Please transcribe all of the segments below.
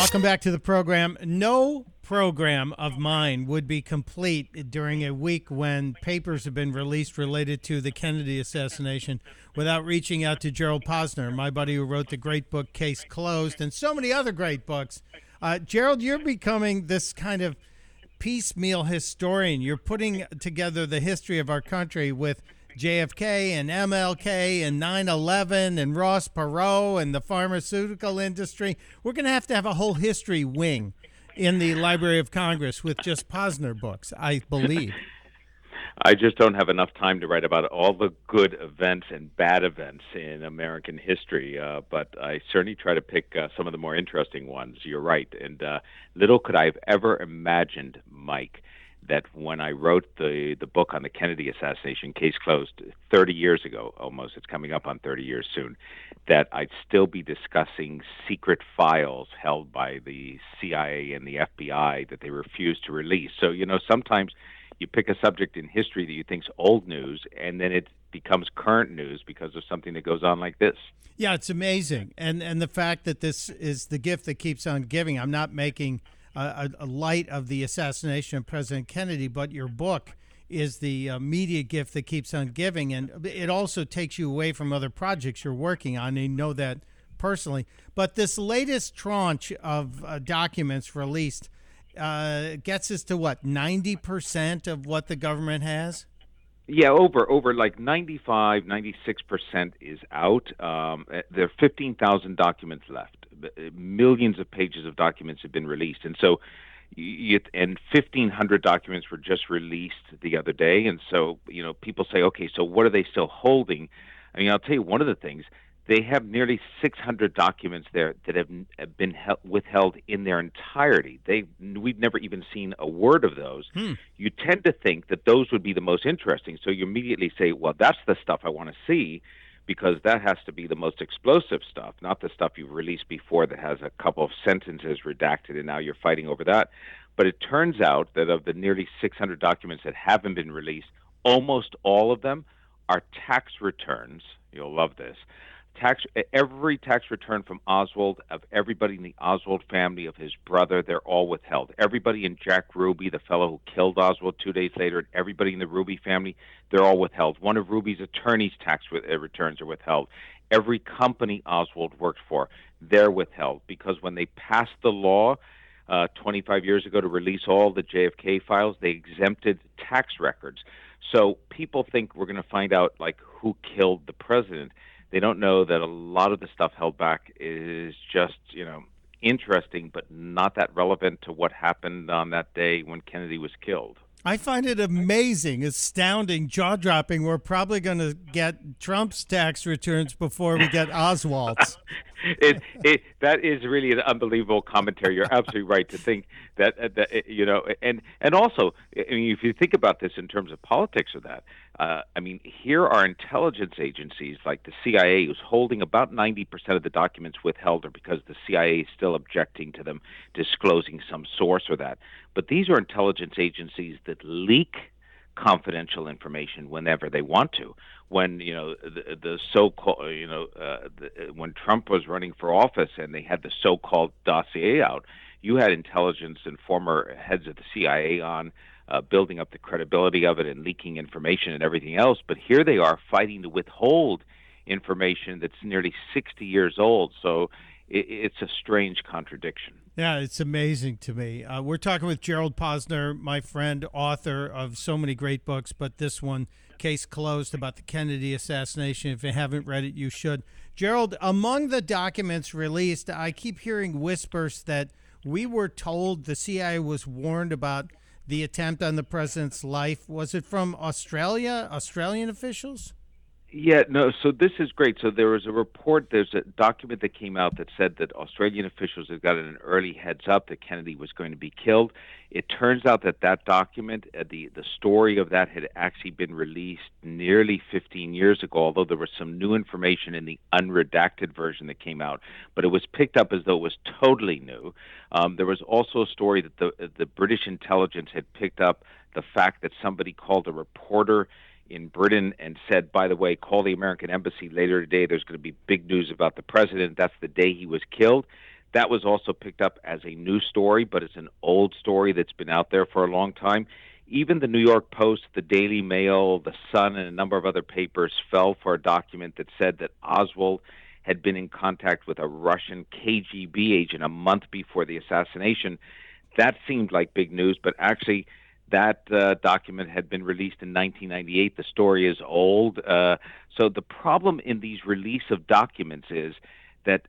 Welcome back to the program. No program of mine would be complete during a week when papers have been released related to the Kennedy assassination without reaching out to Gerald Posner, my buddy who wrote the great book Case Closed and so many other great books. Uh, Gerald, you're becoming this kind of piecemeal historian. You're putting together the history of our country with JFK and MLK and 9 11 and Ross Perot and the pharmaceutical industry. We're going to have to have a whole history wing in the Library of Congress with just Posner books, I believe. I just don't have enough time to write about all the good events and bad events in American history, uh, but I certainly try to pick uh, some of the more interesting ones. You're right. And uh, little could I have ever imagined, Mike, that when I wrote the the book on the Kennedy assassination, case closed, 30 years ago, almost, it's coming up on 30 years soon, that I'd still be discussing secret files held by the CIA and the FBI that they refused to release. So you know, sometimes you pick a subject in history that you think's old news, and then it becomes current news because of something that goes on like this. Yeah, it's amazing, and and the fact that this is the gift that keeps on giving. I'm not making a, a, light of the assassination of President Kennedy, but your book is the uh, media gift that keeps on giving, and it also takes you away from other projects you're working on. You know that personally. But this latest tranche of uh, documents released uh, gets us to what ninety percent of what the government has. Yeah, over over like 95, 96 percent is out. Um, eh, there are fifteen thousand documents left millions of pages of documents have been released, and so you, and 1500 documents were just released the other day. And so you know people say okay so what are they still holding? I mean i'll tell you one of the things they have nearly 600 documents there that have been withheld in their entirety. They we've never even seen a word of those. Hmm. you tend to think that those would be the most interesting. So you immediately say well that's the stuff i want to see because that has to be the most explosive stuff, not the stuff you've released before that has a couple of sentences redacted and now you're fighting over that. But it turns out that of the nearly 600 documents that haven't been released, almost all of them are tax returns. You'll love this tax every tax return from Oswald of everybody in the Oswald family of his brother they're all withheld. Everybody in Jack Ruby the fellow who killed Oswald 2 days later and everybody in the Ruby family they're all withheld. One of Ruby's attorney's tax uh, returns are withheld. Every company Oswald worked for they're withheld because when they passed the law uh, 25 years ago to release all the JFK files they exempted tax records. So people think we're going to find out like who killed the president they don't know that a lot of the stuff held back is just you know interesting but not that relevant to what happened on that day when Kennedy was killed. I find it amazing, astounding, jaw dropping. We're probably going to get Trump's tax returns before we get Oswald's. It, it, that is really an unbelievable commentary. You're absolutely right to think that, that you know, and and also, I mean, if you think about this in terms of politics or that, uh, I mean, here are intelligence agencies like the CIA, who's holding about 90% of the documents withheld, or because the CIA is still objecting to them disclosing some source or that. But these are intelligence agencies that leak confidential information whenever they want to. When you know the, the so-called, you know, uh, the, when Trump was running for office and they had the so-called dossier out, you had intelligence and former heads of the CIA on uh, building up the credibility of it and leaking information and everything else. But here they are fighting to withhold information that's nearly 60 years old. So it, it's a strange contradiction. Yeah, it's amazing to me. Uh, we're talking with Gerald Posner, my friend, author of so many great books, but this one, Case Closed, about the Kennedy assassination. If you haven't read it, you should. Gerald, among the documents released, I keep hearing whispers that we were told the CIA was warned about the attempt on the president's life. Was it from Australia, Australian officials? Yeah, no, so this is great. So there was a report, there's a document that came out that said that Australian officials had gotten an early heads up that Kennedy was going to be killed. It turns out that that document, uh, the, the story of that had actually been released nearly 15 years ago, although there was some new information in the unredacted version that came out. But it was picked up as though it was totally new. Um, there was also a story that the, the British intelligence had picked up the fact that somebody called a reporter in Britain and said, by the way, call the American embassy later today. There's going to be big news about the president. That's the day he was killed. That was also picked up as a new story, but it's an old story that's been out there for a long time. Even the New York Post, the Daily Mail, the Sun, and a number of other papers fell for a document that said that Oswald had been in contact with a Russian KGB agent a month before the assassination. That seemed like big news, but actually, that uh, document had been released in 1998. The story is old. Uh, so the problem in these release of documents is that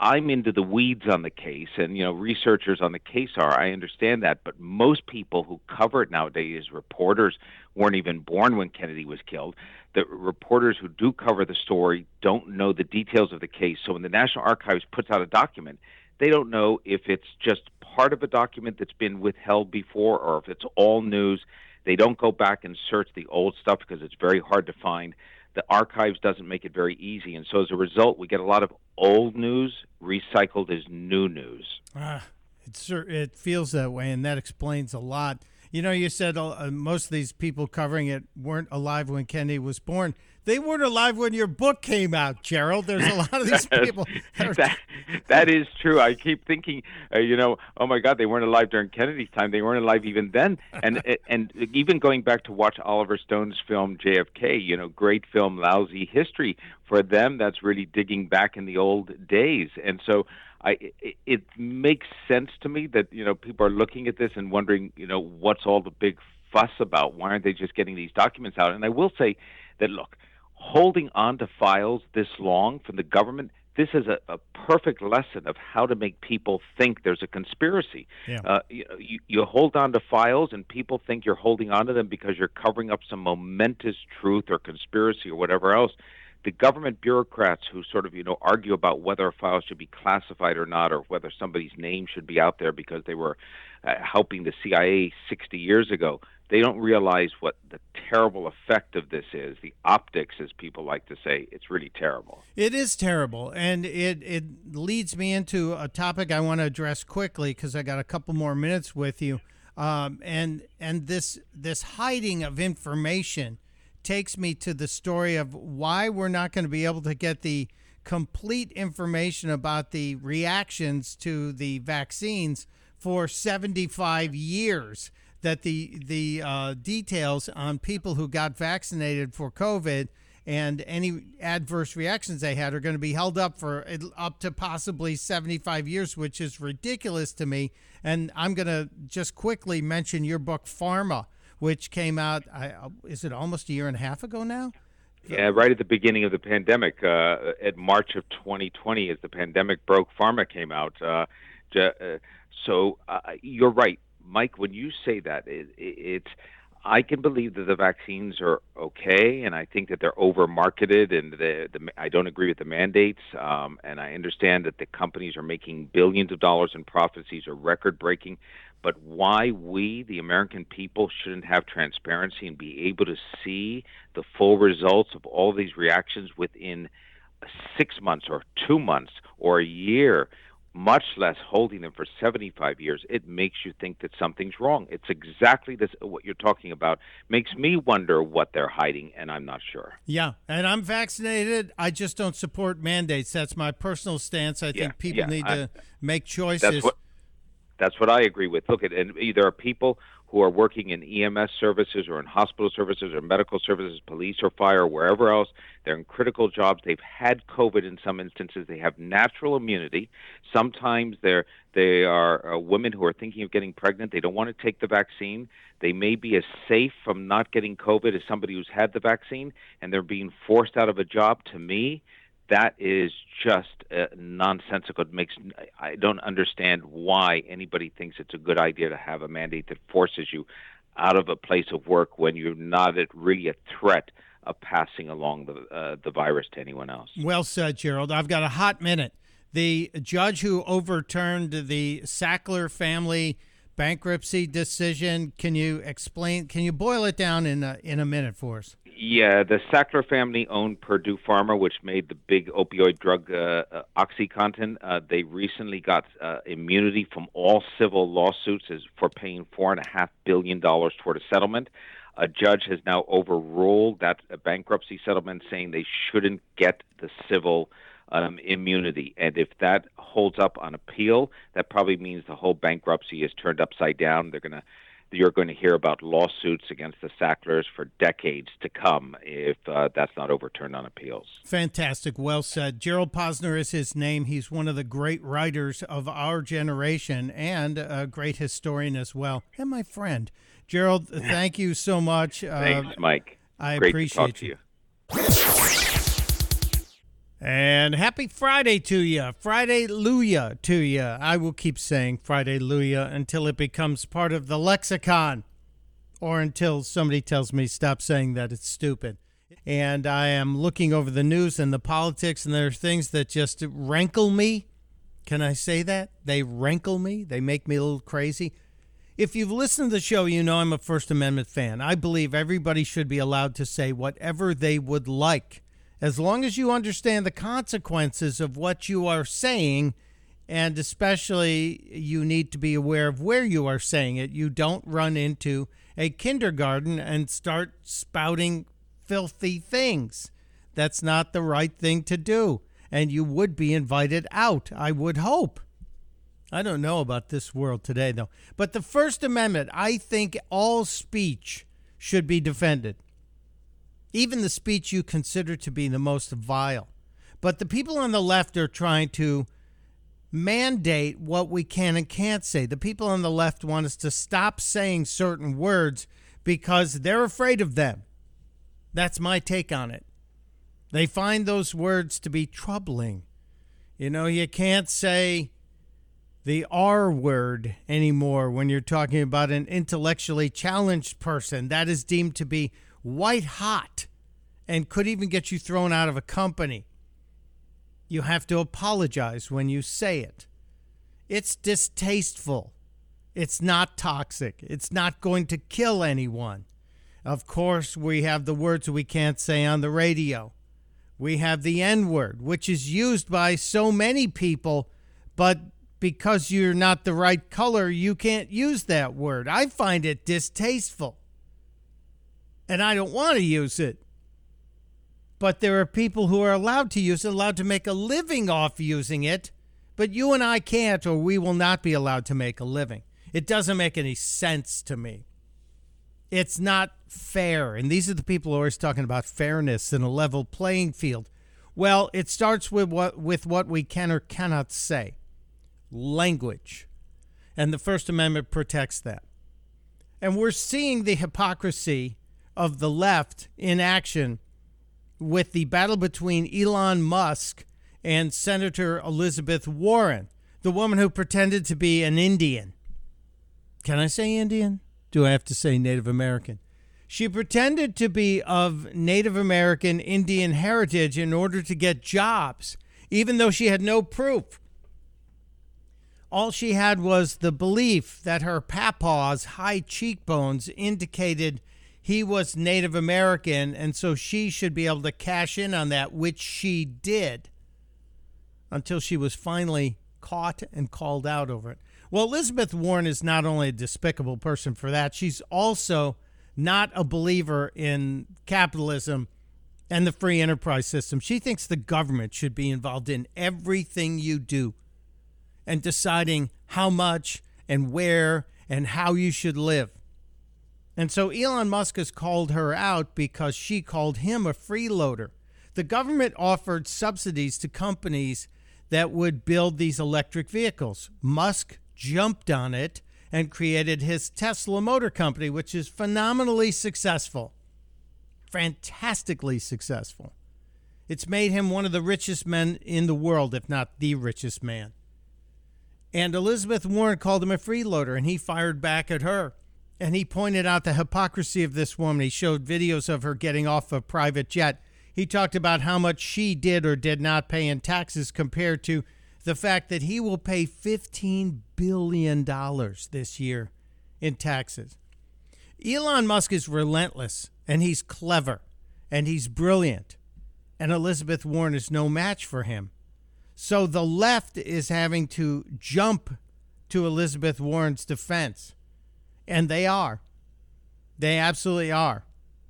I'm into the weeds on the case, and you know, researchers on the case are. I understand that, but most people who cover it nowadays, reporters, weren't even born when Kennedy was killed. The reporters who do cover the story don't know the details of the case. So when the National Archives puts out a document, they don't know if it's just part of a document that's been withheld before or if it's all news. They don't go back and search the old stuff because it's very hard to find. The archives doesn't make it very easy, and so as a result, we get a lot of old news recycled as new news. Ah, it it feels that way, and that explains a lot. You know, you said uh, most of these people covering it weren't alive when Kennedy was born. They weren't alive when your book came out, Gerald. There's a lot of these people. That, that, that is true. I keep thinking, uh, you know, oh my God, they weren't alive during Kennedy's time. They weren't alive even then. And and even going back to watch Oliver Stone's film JFK, you know, great film, lousy history. For them, that's really digging back in the old days. And so I, it, it makes sense to me that you know people are looking at this and wondering, you know, what's all the big fuss about? Why aren't they just getting these documents out? And I will say that look, holding on to files this long from the government this is a, a, perfect lesson of how to make people think there's a conspiracy. Yeah. Uh, you, you, hold on to files, and people think you're holding on to them because you're covering up some momentous truth or conspiracy or whatever else. The government bureaucrats who sort of you know argue about whether a file should be classified or not, or whether somebody's name should be out there because they were uh, helping the CIA 60 years ago they don't realize what the terrible effect of this is. The optics, as people like to say, it's really terrible. It is terrible, and it it leads me into a topic I want to address quickly because I got a couple more minutes with you. Um, and and this this hiding of information takes me to the story of why we're not going to be able to get the complete information about the reactions to the vaccines for 75 years that the the uh, details on people who got vaccinated for COVID and any adverse reactions they had are going to be held up for up to possibly 75 years, which is ridiculous to me. And I'm going to just quickly mention your book, Pharma, which came out, I, uh, is it almost a year and a half ago now? Yeah, right at the beginning of the pandemic, uh, at March of 2020, as the pandemic broke, Pharma came out. Uh, uh so uh, you're right. Mike, when you say that, it, it, it's I can believe that the vaccines are okay, and I think that they're over marketed, and the, the, I don't agree with the mandates. Um, and I understand that the companies are making billions of dollars in profits; these are record breaking. But why we, the American people, shouldn't have transparency and be able to see the full results of all these reactions within six months or two months or a year much less holding them for 75 years, it makes you think that something's wrong. It's exactly this what you're talking about. Makes me wonder what they're hiding, and I'm not sure. Yeah, and I'm vaccinated. I just don't support mandates. That's my personal stance. I think people yeah, need I, to make choices. That's what, that's what I agree with. Look, at and there are people who are working in EMS services or in hospital services or medical services, police or fire, or wherever else. They're in critical jobs. They've had COVID in some instances. They have natural immunity. Sometimes they're they are uh, women who are thinking of getting pregnant. They don't want to take the vaccine. They may be as safe from not getting COVID as somebody who's had the vaccine, and they're being forced out of a job. To me, that is just uh, nonsensical. It makes I don't understand why anybody thinks it's a good idea to have a mandate that forces you out of a place of work when you're not at really a threat of passing along the uh, the virus to anyone else. Well said, Gerald. I've got a hot minute. The judge who overturned the Sackler family bankruptcy decision. Can you explain? Can you boil it down in a, in a minute for us? Yeah, the Sackler family owned Purdue Pharma, which made the big opioid drug uh, uh, OxyContin. Uh, they recently got uh, immunity from all civil lawsuits for paying four and a half billion dollars toward a settlement. A judge has now overruled that bankruptcy settlement, saying they shouldn't get the civil um, immunity. And if that holds up on appeal, that probably means the whole bankruptcy is turned upside down. They're going to you're going to hear about lawsuits against the Sacklers for decades to come if uh, that's not overturned on appeals. Fantastic. Well said. Gerald Posner is his name. He's one of the great writers of our generation and a great historian as well, and my friend. Gerald, thank you so much. Thanks, uh, Mike. I Great appreciate you. you. And happy Friday to you. Friday Luya to you. I will keep saying Friday Luya until it becomes part of the lexicon or until somebody tells me stop saying that it's stupid. And I am looking over the news and the politics, and there are things that just rankle me. Can I say that? They rankle me. They make me a little crazy. If you've listened to the show, you know I'm a First Amendment fan. I believe everybody should be allowed to say whatever they would like as long as you understand the consequences of what you are saying, and especially you need to be aware of where you are saying it, you don't run into a kindergarten and start spouting filthy things. That's not the right thing to do. And you would be invited out, I would hope. I don't know about this world today, though. But the First Amendment, I think all speech should be defended even the speech you consider to be the most vile. But the people on the left are trying to mandate what we can and can't say. The people on the left want us to stop saying certain words because they're afraid of them. That's my take on it. They find those words to be troubling. You know, you can't say the R word anymore when you're talking about an intellectually challenged person. That is deemed to be white hot and could even get you thrown out of a company. You have to apologize when you say it. It's distasteful. It's not toxic. It's not going to kill anyone. Of course, we have the words we can't say on the radio. We have the N word, which is used by so many people, but because you're not the right color, you can't use that word. I find it distasteful. And I don't want to use it. But there are people who are allowed to use it, allowed to make a living off using it. But you and I can't, or we will not be allowed to make a living. It doesn't make any sense to me. It's not fair. And these are the people who are always talking about fairness and a level playing field. Well, it starts with what with what we can or cannot say. Language. And the First Amendment protects that. And we're seeing the hypocrisy of the left in action with the battle between Elon Musk and Senator Elizabeth Warren, the woman who pretended to be an Indian. Can I say Indian? Do I have to say Native American? She pretended to be of Native American Indian heritage in order to get jobs, even though she had no proof. All she had was the belief that her papaw's high cheekbones indicated he was Native American, and so she should be able to cash in on that, which she did until she was finally caught and called out over it. Well, Elizabeth Warren is not only a despicable person for that, she's also not a believer in capitalism and the free enterprise system. She thinks the government should be involved in everything you do and deciding how much and where and how you should live. And so Elon Musk has called her out because she called him a freeloader. The government offered subsidies to companies that would build these electric vehicles. Musk jumped on it and created his Tesla Motor Company, which is phenomenally successful. Fantastically successful. It's made him one of the richest men in the world, if not the richest man. And Elizabeth Warren called him a freeloader, and he fired back at her and he pointed out the hypocrisy of this woman. He showed videos of her getting off a private jet. He talked about how much she did or did not pay in taxes compared to the fact that he will pay $15 billion this year in taxes. Elon Musk is relentless and he's clever and he's brilliant. And Elizabeth Warren is no match for him. So the left is having to jump to Elizabeth Warren's defense. And they are. They absolutely are.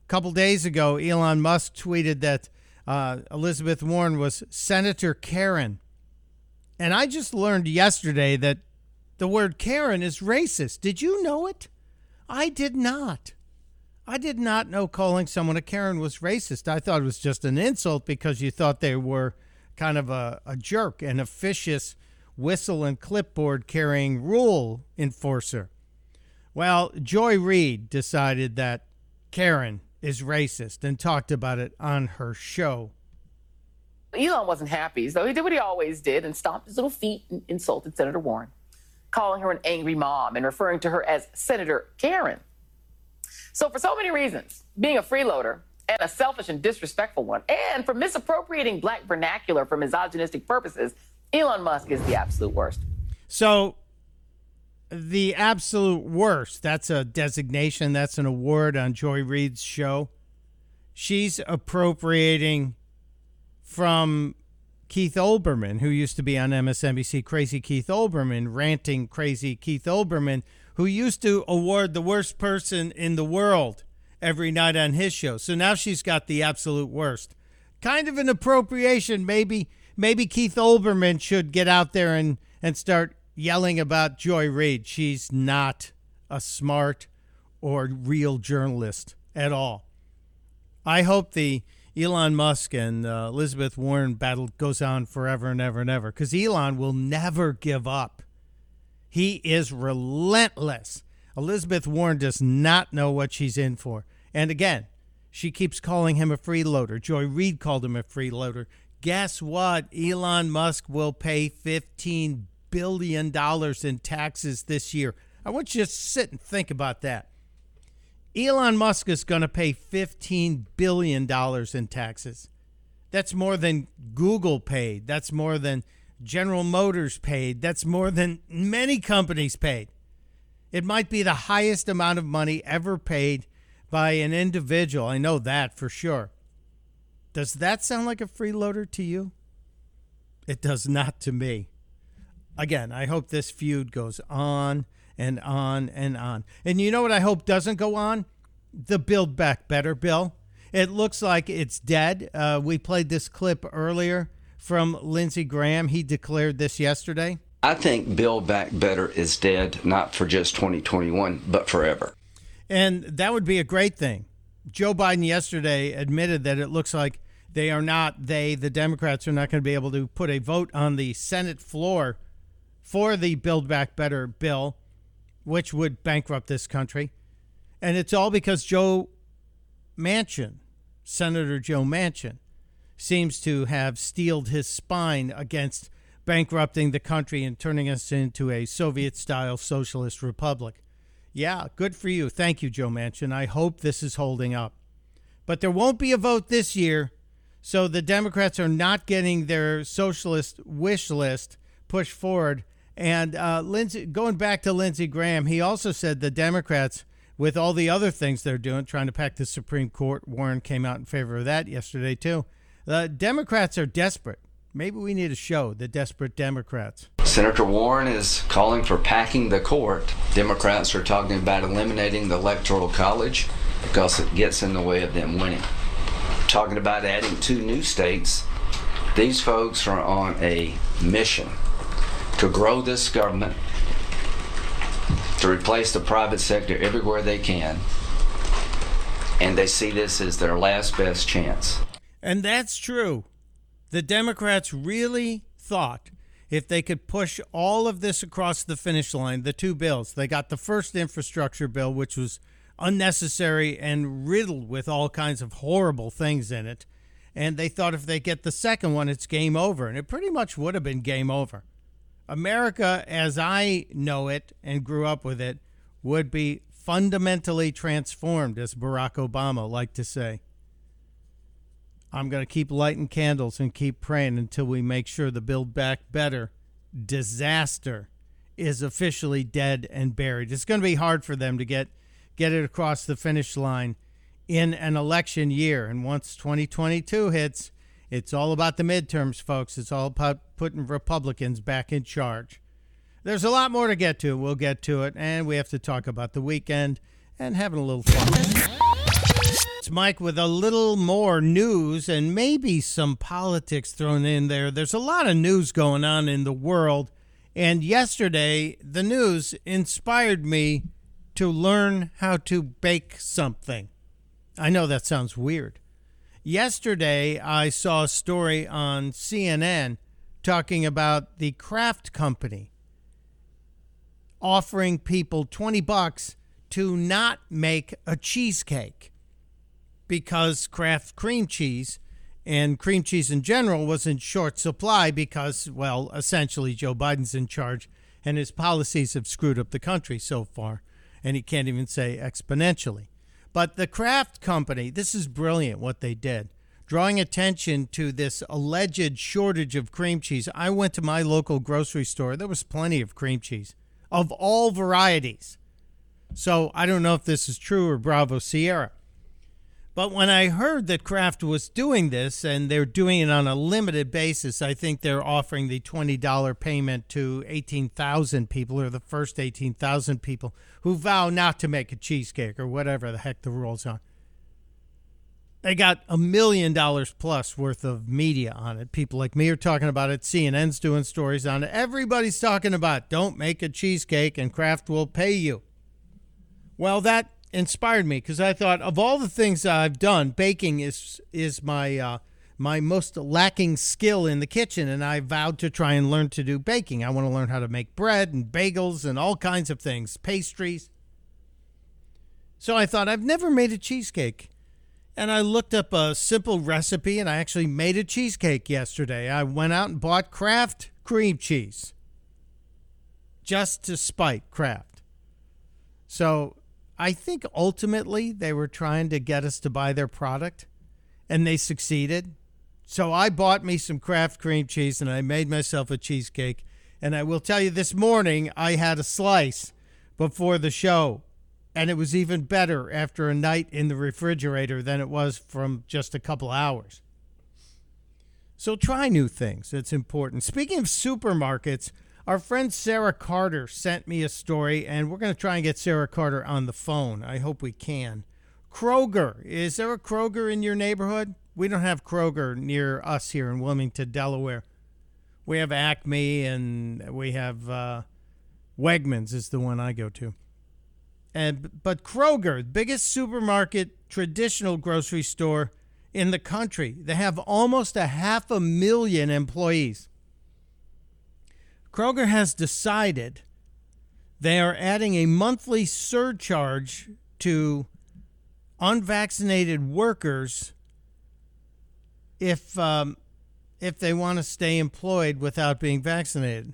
A couple days ago, Elon Musk tweeted that uh, Elizabeth Warren was Senator Karen. And I just learned yesterday that the word Karen is racist. Did you know it? I did not. I did not know calling someone a Karen was racist. I thought it was just an insult because you thought they were kind of a, a jerk, an officious whistle and clipboard carrying rule enforcer. Well, Joy Reid decided that Karen is racist and talked about it on her show. Elon wasn't happy, so he did what he always did and stomped his little feet and insulted Senator Warren, calling her an angry mom and referring to her as Senator Karen. So, for so many reasons, being a freeloader and a selfish and disrespectful one, and for misappropriating black vernacular for misogynistic purposes, Elon Musk is the absolute worst. So, the absolute worst, that's a designation, that's an award on Joy Reid's show. She's appropriating from Keith Olbermann, who used to be on MSNBC, Crazy Keith Olbermann, ranting Crazy Keith Olbermann, who used to award the worst person in the world every night on his show. So now she's got the absolute worst. Kind of an appropriation. Maybe maybe Keith Olbermann should get out there and, and start yelling about Joy Reid. She's not a smart or real journalist at all. I hope the Elon Musk and uh, Elizabeth Warren battle goes on forever and ever and ever because Elon will never give up. He is relentless. Elizabeth Warren does not know what she's in for. And again, she keeps calling him a freeloader. Joy Reid called him a freeloader. Guess what? Elon Musk will pay $15 billion dollars in taxes this year. I want you to sit and think about that. Elon Musk is going to pay $15 billion in taxes. That's more than Google paid. That's more than General Motors paid. That's more than many companies paid. It might be the highest amount of money ever paid by an individual. I know that for sure. Does that sound like a freeloader to you? It does not to me. Again, I hope this feud goes on and on and on. And you know what I hope doesn't go on? The Build Back Better bill. It looks like it's dead. Uh, we played this clip earlier from Lindsey Graham. He declared this yesterday. I think Build Back Better is dead, not for just 2021, but forever. And that would be a great thing. Joe Biden yesterday admitted that it looks like they are not, they, the Democrats, are not going to be able to put a vote on the Senate floor for the Build Back Better bill, which would bankrupt this country. And it's all because Joe Manchin, Senator Joe Manchin, seems to have steeled his spine against bankrupting the country and turning us into a Soviet style socialist republic. Yeah, good for you. Thank you, Joe Manchin. I hope this is holding up. But there won't be a vote this year, so the Democrats are not getting their socialist wish list pushed forward. And uh, Lindsey, going back to Lindsey Graham, he also said the Democrats, with all the other things they're doing, trying to pack the Supreme Court, Warren came out in favor of that yesterday too. The Democrats are desperate. Maybe we need to show, The Desperate Democrats. Senator Warren is calling for packing the court. Democrats are talking about eliminating the Electoral College because it gets in the way of them winning. Talking about adding two new states. These folks are on a mission to grow this government, to replace the private sector everywhere they can, and they see this as their last best chance. And that's true. The Democrats really thought if they could push all of this across the finish line, the two bills, they got the first infrastructure bill, which was unnecessary and riddled with all kinds of horrible things in it. And they thought if they get the second one, it's game over. And it pretty much would have been game over. America, as I know it and grew up with it, would be fundamentally transformed, as Barack Obama liked to say. I'm going to keep lighting candles and keep praying until we make sure the Build Back Better disaster is officially dead and buried. It's going to be hard for them to get get it across the finish line in an election year. And once 2022 hits, it's all about the midterms, folks. It's all about putting Republicans back in charge. There's a lot more to get to. We'll get to it. And we have to talk about the weekend and having a little fun. it's Mike with a little more news and maybe some politics thrown in there. There's a lot of news going on in the world. And yesterday, the news inspired me to learn how to bake something. I know that sounds weird. Yesterday, I saw a story on CNN talking about the Kraft Company offering people 20 bucks to not make a cheesecake because Kraft cream cheese and cream cheese in general was in short supply because, well, essentially Joe Biden's in charge and his policies have screwed up the country so far. And he can't even say exponentially. But the Kraft Company, this is brilliant what they did. Drawing attention to this alleged shortage of cream cheese, I went to my local grocery store. There was plenty of cream cheese of all varieties. So I don't know if this is true or Bravo Sierra. But when I heard that Kraft was doing this and they're doing it on a limited basis, I think they're offering the $20 payment to 18,000 people or the first 18,000 people who vow not to make a cheesecake or whatever the heck the rules are. They got a million dollars plus worth of media on it. People like me are talking about it. CNN's doing stories on it. Everybody's talking about don't make a cheesecake and Kraft will pay you. Well, that inspired me because I thought of all the things I've done, baking is is my uh, my most lacking skill in the kitchen, and I vowed to try and learn to do baking. I want to learn how to make bread and bagels and all kinds of things, pastries. So I thought I've never made a cheesecake. And I looked up a simple recipe and I actually made a cheesecake yesterday. I went out and bought Kraft cream cheese just to spite Kraft. So I think ultimately they were trying to get us to buy their product and they succeeded. So I bought me some Kraft cream cheese and I made myself a cheesecake. And I will tell you this morning, I had a slice before the show. And it was even better after a night in the refrigerator than it was from just a couple hours. So try new things. It's important. Speaking of supermarkets, our friend Sarah Carter sent me a story, and we're going to try and get Sarah Carter on the phone. I hope we can. Kroger. Is there a Kroger in your neighborhood? We don't have Kroger near us here in Wilmington, Delaware. We have Acme and we have uh, Wegmans, is the one I go to. And, but Kroger, biggest supermarket, traditional grocery store in the country, they have almost a half a million employees. Kroger has decided they are adding a monthly surcharge to unvaccinated workers if um, if they want to stay employed without being vaccinated.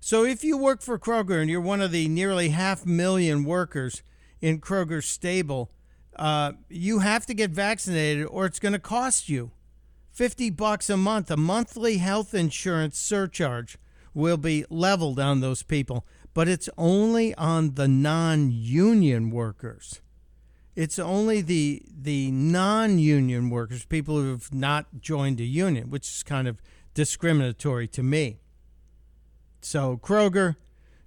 So if you work for Kroger and you're one of the nearly half million workers in Kroger's stable, uh, you have to get vaccinated or it's going to cost you 50 bucks a month, a monthly health insurance surcharge will be leveled on those people, but it's only on the non-union workers. It's only the the non-union workers, people who have not joined a union, which is kind of discriminatory to me. So Kroger,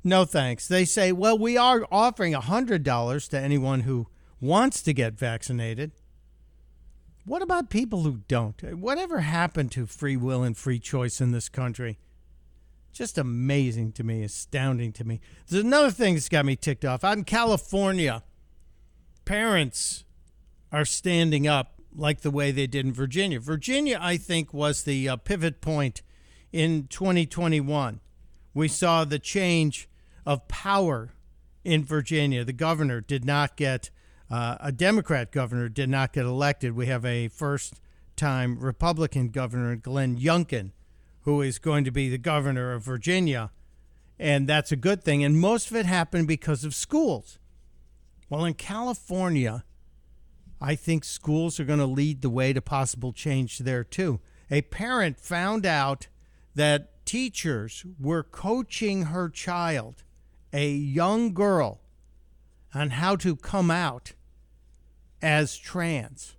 no thanks. They say, well, we are offering $100 to anyone who wants to get vaccinated. What about people who don't? Whatever happened to free will and free choice in this country? Just amazing to me, astounding to me. There's another thing that's got me ticked off. Out in California, parents are standing up like the way they did in Virginia. Virginia, I think, was the uh, pivot point in 2021 we saw the change of power in Virginia. The governor did not get, uh, a Democrat governor did not get elected. We have a first time Republican governor, Glenn Youngkin, who is going to be the governor of Virginia. And that's a good thing. And most of it happened because of schools. Well, in California, I think schools are going to lead the way to possible change there too. A parent found out that teachers were coaching her child, a young girl, on how to come out as trans.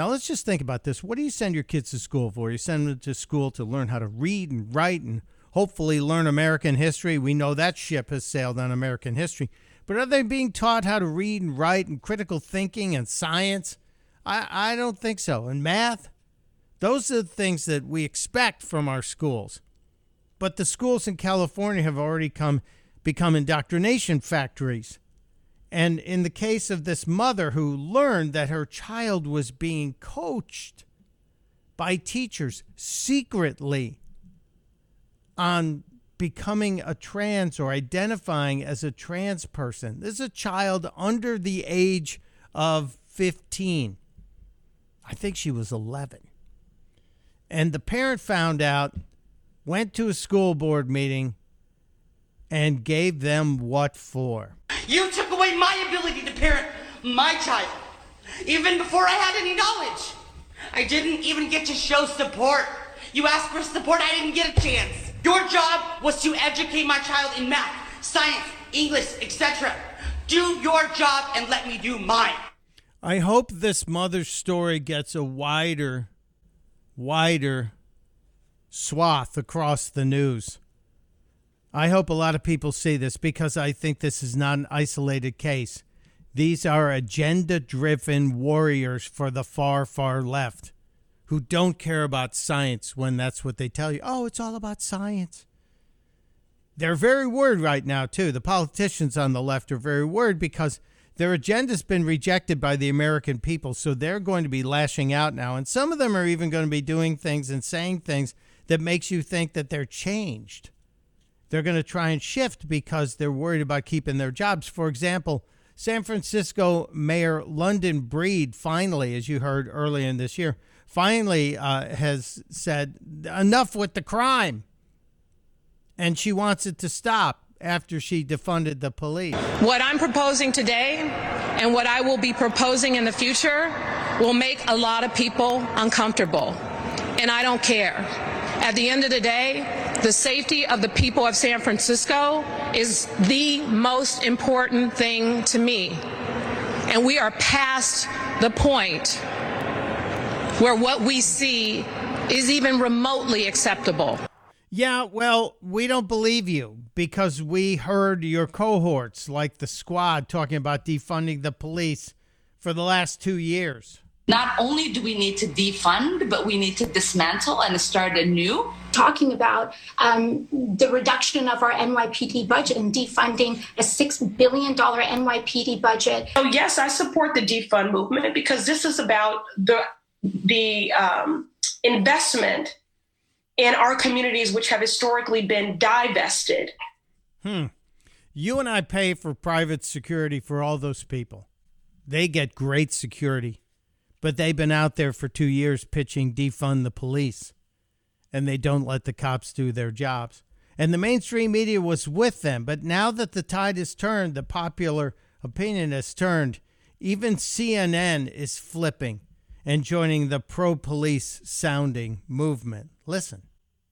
Now, let's just think about this. What do you send your kids to school for? You send them to school to learn how to read and write and hopefully learn American history. We know that ship has sailed on American history. But are they being taught how to read and write and critical thinking and science? I, I don't think so. And math? Those are the things that we expect from our schools. But the schools in California have already come become indoctrination factories. And in the case of this mother who learned that her child was being coached by teachers secretly on becoming a trans or identifying as a trans person. This is a child under the age of 15. I think she was 11. And the parent found out, went to a school board meeting, and gave them what for? You took away my ability to parent my child, even before I had any knowledge. I didn't even get to show support. You asked for support, I didn't get a chance. Your job was to educate my child in math, science, English, etc. Do your job and let me do mine. I hope this mother's story gets a wider, wider swath across the news. I hope a lot of people see this because I think this is not an isolated case. These are agenda driven warriors for the far, far left who don't care about science when that's what they tell you. Oh, it's all about science. They're very worried right now, too. The politicians on the left are very worried because their agenda's been rejected by the American people. So they're going to be lashing out now. And some of them are even going to be doing things and saying things that makes you think that they're changed. They're going to try and shift because they're worried about keeping their jobs. For example, San Francisco Mayor London Breed finally, as you heard earlier in this year, finally uh, has said enough with the crime. And she wants it to stop after she defunded the police. What I'm proposing today and what I will be proposing in the future will make a lot of people uncomfortable. And I don't care. At the end of the day, the safety of the people of San Francisco is the most important thing to me. And we are past the point where what we see is even remotely acceptable. Yeah, well, we don't believe you because we heard your cohorts, like the squad, talking about defunding the police for the last two years. Not only do we need to defund, but we need to dismantle and start anew. Talking about um, the reduction of our NYPD budget and defunding a $6 billion NYPD budget. So, yes, I support the defund movement because this is about the, the um, investment in our communities, which have historically been divested. Hmm. You and I pay for private security for all those people. They get great security, but they've been out there for two years pitching defund the police, and they don't let the cops do their jobs. And the mainstream media was with them, but now that the tide has turned, the popular opinion has turned, even CNN is flipping and joining the pro police sounding movement. Listen.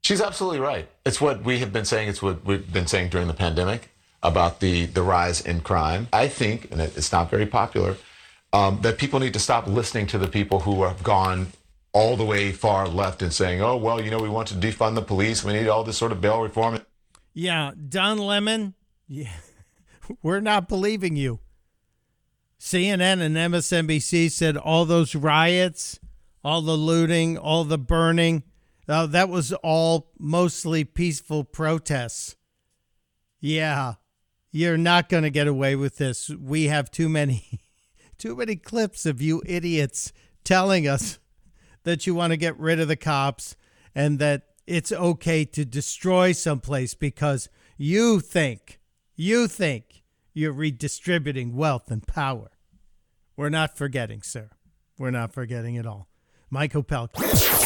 She's absolutely right. It's what we have been saying. It's what we've been saying during the pandemic about the, the rise in crime. I think, and it's not very popular, um, that people need to stop listening to the people who have gone all the way far left and saying, oh, well, you know, we want to defund the police. We need all this sort of bail reform. Yeah, Don Lemon, yeah, we're not believing you. CNN and MSNBC said all those riots, all the looting, all the burning, uh, that was all mostly peaceful protests. Yeah, you're not going to get away with this. We have too many, too many clips of you idiots telling us that you want to get rid of the cops and that it's okay to destroy someplace because you think, you think you're redistributing wealth and power. We're not forgetting, sir. We're not forgetting at all. Mike Opelka.